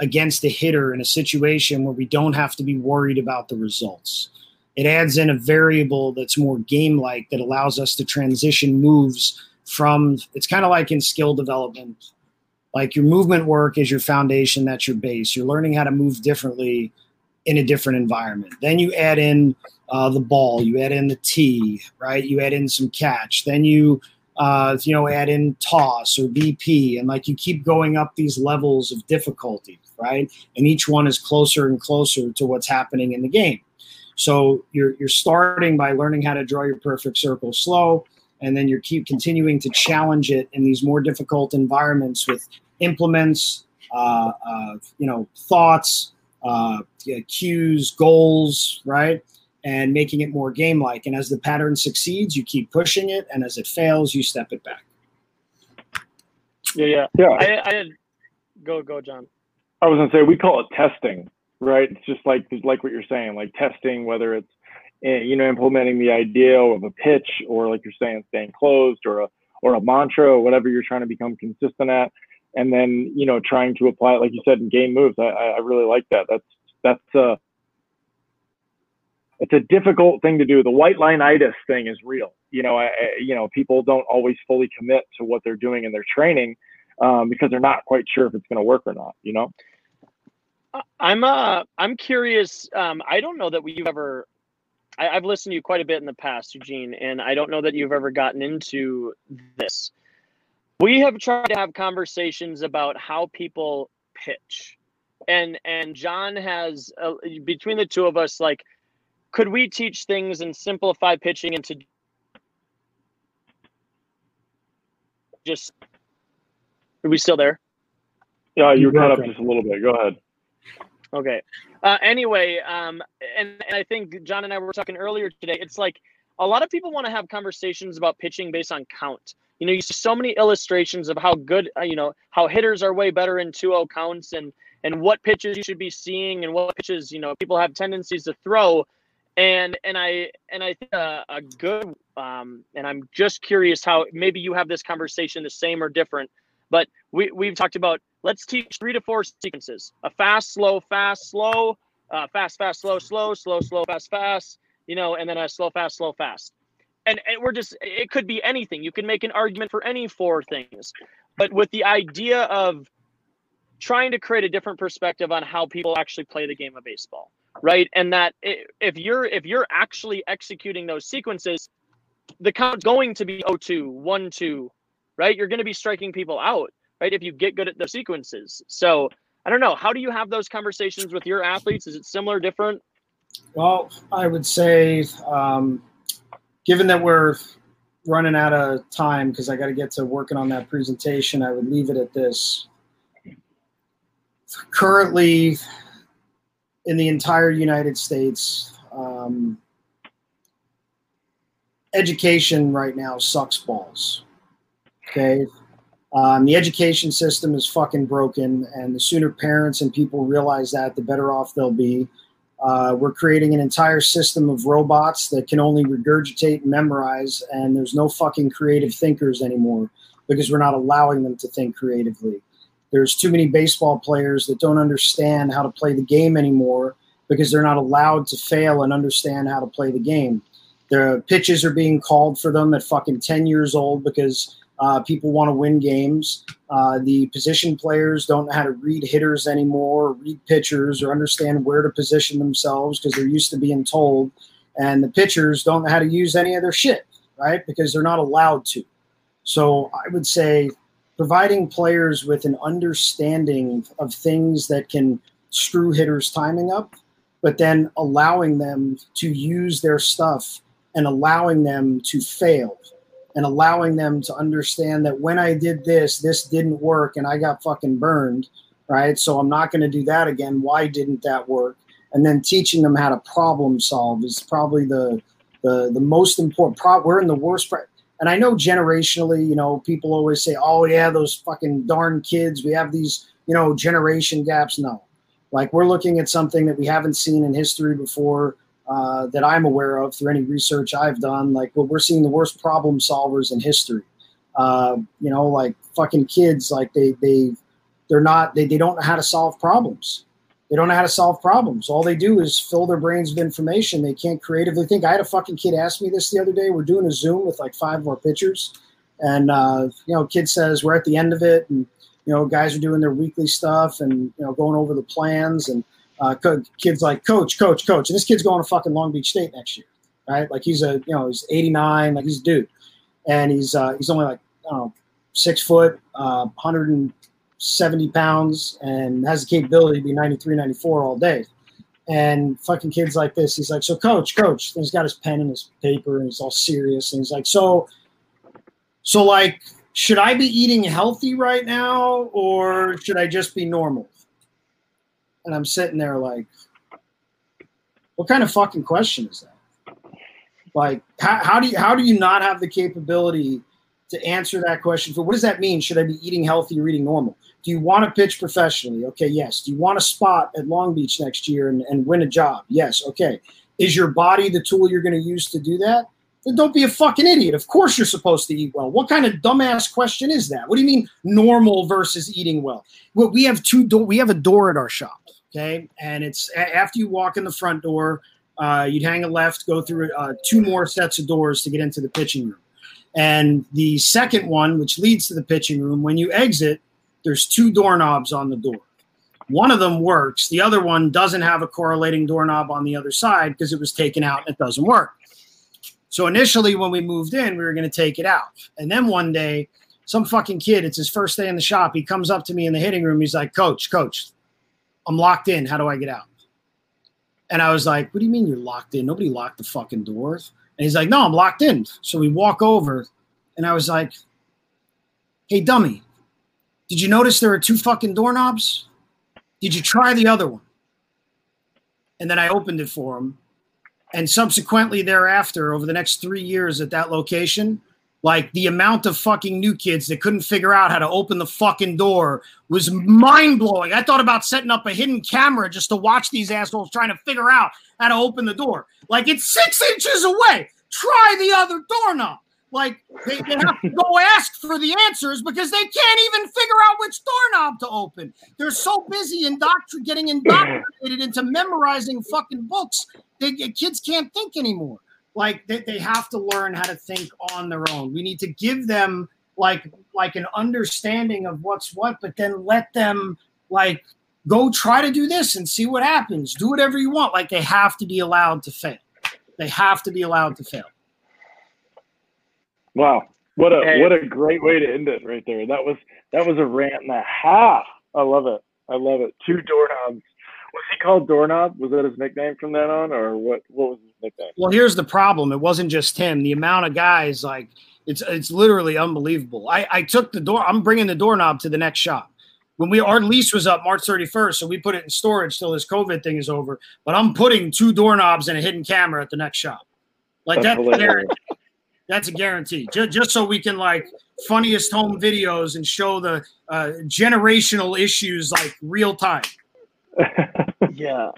against a hitter in a situation where we don't have to be worried about the results. It adds in a variable that's more game like that allows us to transition moves from it's kind of like in skill development like your movement work is your foundation that's your base. You're learning how to move differently in a different environment. Then you add in uh, the ball you add in the tee right? You add in some catch. Then you uh, you know add in toss or bp and like you keep going up these levels of difficulty right? And each one is closer and closer to what's happening in the game. So you're you're starting by learning how to draw your perfect circle slow and then you're keep continuing to challenge it in these more difficult environments with implements, uh, uh, you know, thoughts, uh, cues, goals, right? And making it more game like. And as the pattern succeeds, you keep pushing it. And as it fails, you step it back. Yeah, yeah. Yeah. I, I had, go, go, John. I was going to say, we call it testing, right? It's just like, like what you're saying, like testing, whether it's, eh, you know, implementing the idea of a pitch or like you're saying, staying closed or a, or a mantra or whatever you're trying to become consistent at and then you know trying to apply it like you said in game moves. I, I really like that. That's that's uh it's a difficult thing to do. The white line itis thing is real. You know, I, you know, people don't always fully commit to what they're doing in their training um, because they're not quite sure if it's going to work or not. You know. I'm uh I'm curious. Um, I don't know that we've ever. I, I've listened to you quite a bit in the past, Eugene, and I don't know that you've ever gotten into this we have tried to have conversations about how people pitch and and john has uh, between the two of us like could we teach things and simplify pitching into just are we still there? Yeah, you cut up just a little bit. Go ahead. Okay. Uh, anyway, um, and, and I think John and I were talking earlier today. It's like a lot of people want to have conversations about pitching based on count. You know, you see so many illustrations of how good, uh, you know, how hitters are way better in 2-0 counts and and what pitches you should be seeing and what pitches you know people have tendencies to throw. And and I and I think a, a good um, and I'm just curious how maybe you have this conversation the same or different. But we we've talked about let's teach three to four sequences: a fast, slow, fast, slow, uh, fast, fast, slow, slow, slow, slow, fast, fast you know, and then a slow, fast, slow, fast. And, and we're just, it could be anything. You can make an argument for any four things. But with the idea of trying to create a different perspective on how people actually play the game of baseball, right? And that if you're if you're actually executing those sequences, the count's going to be 0-2, 1-2, right? You're going to be striking people out, right? If you get good at the sequences. So I don't know. How do you have those conversations with your athletes? Is it similar, different? Well, I would say, um, given that we're running out of time because I got to get to working on that presentation, I would leave it at this. Currently, in the entire United States, um, education right now sucks balls. Okay. Um, the education system is fucking broken, and the sooner parents and people realize that, the better off they'll be. Uh, we're creating an entire system of robots that can only regurgitate and memorize, and there's no fucking creative thinkers anymore because we're not allowing them to think creatively. There's too many baseball players that don't understand how to play the game anymore because they're not allowed to fail and understand how to play the game. The pitches are being called for them at fucking 10 years old because uh, people want to win games. Uh, the position players don't know how to read hitters anymore, or read pitchers, or understand where to position themselves because they're used to being told. And the pitchers don't know how to use any of their shit, right? Because they're not allowed to. So I would say providing players with an understanding of things that can screw hitters' timing up, but then allowing them to use their stuff and allowing them to fail and allowing them to understand that when I did this, this didn't work and I got fucking burned, right? So I'm not going to do that again. Why didn't that work? And then teaching them how to problem solve is probably the the the most important. Pro- we're in the worst. Pro- and I know generationally, you know, people always say, "Oh yeah, those fucking darn kids." We have these, you know, generation gaps. No, like we're looking at something that we haven't seen in history before uh, that I'm aware of through any research I've done. Like, well, we're seeing the worst problem solvers in history. Uh, you know, like fucking kids, like they they they're not they, they don't know how to solve problems. They don't know how to solve problems. All they do is fill their brains with information. They can't creatively think. I had a fucking kid ask me this the other day. We're doing a Zoom with like five more pitchers, and uh, you know, kid says we're at the end of it, and you know, guys are doing their weekly stuff and you know, going over the plans and uh, kids like coach, coach, coach, and this kid's going to fucking Long Beach State next year, right? Like he's a you know he's 89, like he's a dude, and he's uh, he's only like I don't know six foot, uh, 170 pounds, and has the capability to be 93, 94 all day. And fucking kids like this, he's like, so coach, coach. And he's got his pen and his paper, and he's all serious, and he's like, so, so like, should I be eating healthy right now, or should I just be normal? And I'm sitting there like, what kind of fucking question is that? Like, how, how do you how do you not have the capability to answer that question? For what does that mean? Should I be eating healthy or eating normal? Do you want to pitch professionally? Okay, yes. Do you want a spot at Long Beach next year and, and win a job? Yes. Okay. Is your body the tool you're going to use to do that? Then don't be a fucking idiot. Of course you're supposed to eat well. What kind of dumbass question is that? What do you mean normal versus eating well? Well, we have two do- we have a door at our shop. Okay, and it's after you walk in the front door, uh, you'd hang a left, go through uh, two more sets of doors to get into the pitching room. And the second one, which leads to the pitching room, when you exit, there's two doorknobs on the door. One of them works. The other one doesn't have a correlating doorknob on the other side because it was taken out and it doesn't work. So initially, when we moved in, we were going to take it out. And then one day, some fucking kid, it's his first day in the shop. He comes up to me in the hitting room. He's like, Coach, coach, I'm locked in. How do I get out? And I was like, what do you mean you're locked in? Nobody locked the fucking doors. And he's like, no, I'm locked in. So we walk over and I was like, hey, dummy, did you notice there are two fucking doorknobs? Did you try the other one? And then I opened it for him. And subsequently thereafter, over the next three years at that location, like the amount of fucking new kids that couldn't figure out how to open the fucking door was mind blowing. I thought about setting up a hidden camera just to watch these assholes trying to figure out how to open the door. Like it's six inches away. Try the other doorknob. Like they, they have to go ask for the answers because they can't even figure out which doorknob to open. They're so busy indoctr- getting indoctrinated into memorizing fucking books. They, kids can't think anymore like they, they have to learn how to think on their own. We need to give them like like an understanding of what's what but then let them like go try to do this and see what happens. Do whatever you want. Like they have to be allowed to fail. They have to be allowed to fail. Wow. What a hey. what a great way to end it right there. That was that was a rant and a half. I love it. I love it. Two doorknobs. Was he called Doorknob? Was that his nickname from then on, or what? What was his nickname? Well, here's the problem. It wasn't just him. The amount of guys, like it's it's literally unbelievable. I I took the door. I'm bringing the doorknob to the next shop. When we our lease was up March 31st, so we put it in storage till this COVID thing is over. But I'm putting two doorknobs and a hidden camera at the next shop. Like that's, that's a guarantee. That's a guarantee. Just, just so we can like funniest home videos and show the uh, generational issues like real time. yeah.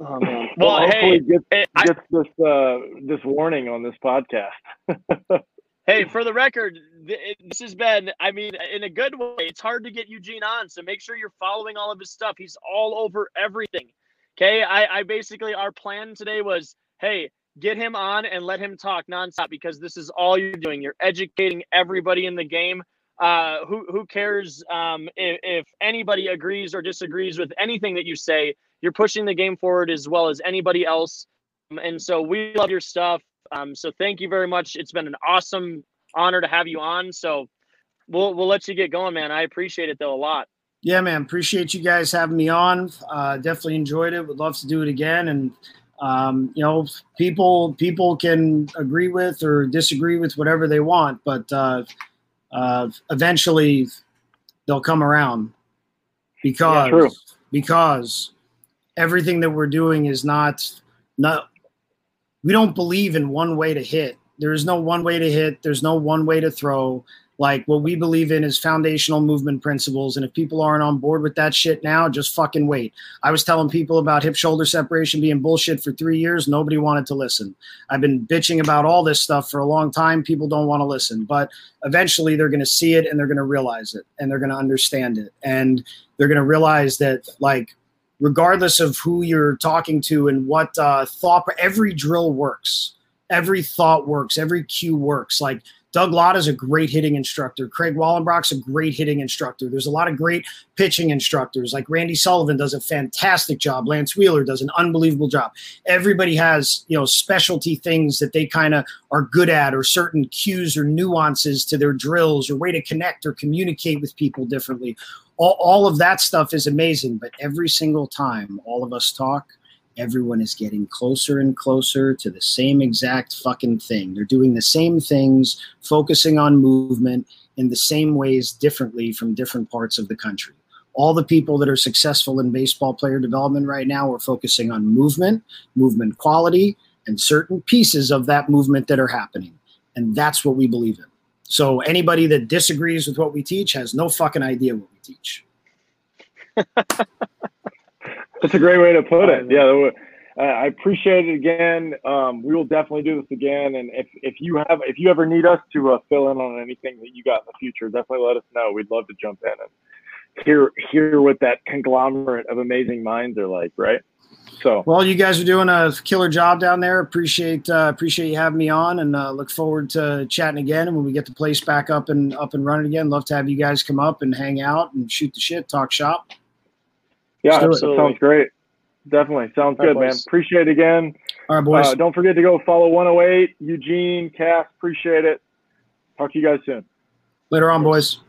Oh, man. Well, well hey, gets, hey, gets I, this uh, this warning on this podcast. hey, for the record, this has been, I mean, in a good way. It's hard to get Eugene on, so make sure you're following all of his stuff. He's all over everything. Okay, I, I basically our plan today was, hey, get him on and let him talk nonstop because this is all you're doing. You're educating everybody in the game uh, who who cares um, if, if anybody agrees or disagrees with anything that you say? You're pushing the game forward as well as anybody else, um, and so we love your stuff. Um, so thank you very much. It's been an awesome honor to have you on. So we'll we'll let you get going, man. I appreciate it though a lot. Yeah, man. Appreciate you guys having me on. Uh, definitely enjoyed it. Would love to do it again. And um, you know, people people can agree with or disagree with whatever they want, but uh, uh, eventually they'll come around because yeah, because everything that we're doing is not not we don't believe in one way to hit. There is no one way to hit. There's no one way to throw. Like what we believe in is foundational movement principles. And if people aren't on board with that shit now, just fucking wait. I was telling people about hip shoulder separation being bullshit for three years. Nobody wanted to listen. I've been bitching about all this stuff for a long time. People don't want to listen. But eventually they're going to see it and they're going to realize it and they're going to understand it. And they're going to realize that, like, regardless of who you're talking to and what uh, thought, every drill works. Every thought works. Every cue works. Like, Doug Latta is a great hitting instructor. Craig Wallenbrock's a great hitting instructor. There's a lot of great pitching instructors. Like Randy Sullivan does a fantastic job. Lantz Wheeler does an unbelievable job. Everybody has, you know, specialty things that they kind of are good at or certain cues or nuances to their drills or way to connect or communicate with people differently. All, all of that stuff is amazing. But every single time all of us talk, everyone is getting closer and closer to the same exact fucking thing. They're doing the same things, focusing on movement in the same ways differently from different parts of the country. All the people that are successful in baseball player development right now are focusing on movement, movement quality, and certain pieces of that movement that are happening. And that's what we believe in. So anybody that disagrees with what we teach has no fucking idea what we teach. That's a great way to put it. Yeah, I appreciate it again. Um, we will definitely do this again. And if, if you have if you ever need us to uh, fill in on anything that you got in the future, definitely let us know. We'd love to jump in and hear hear what that conglomerate of amazing minds are like. Right. So well, you guys are doing a killer job down there. Appreciate uh, appreciate you having me on, and uh, look forward to chatting again. And when we get the place back up and up and running again, love to have you guys come up and hang out and shoot the shit, talk shop. Yeah, sounds great. Definitely. Sounds good, man. Appreciate it again. All right, boys. Uh, don't forget to go follow 108, Eugene, Cass. Appreciate it. Talk to you guys soon. Later on, boys.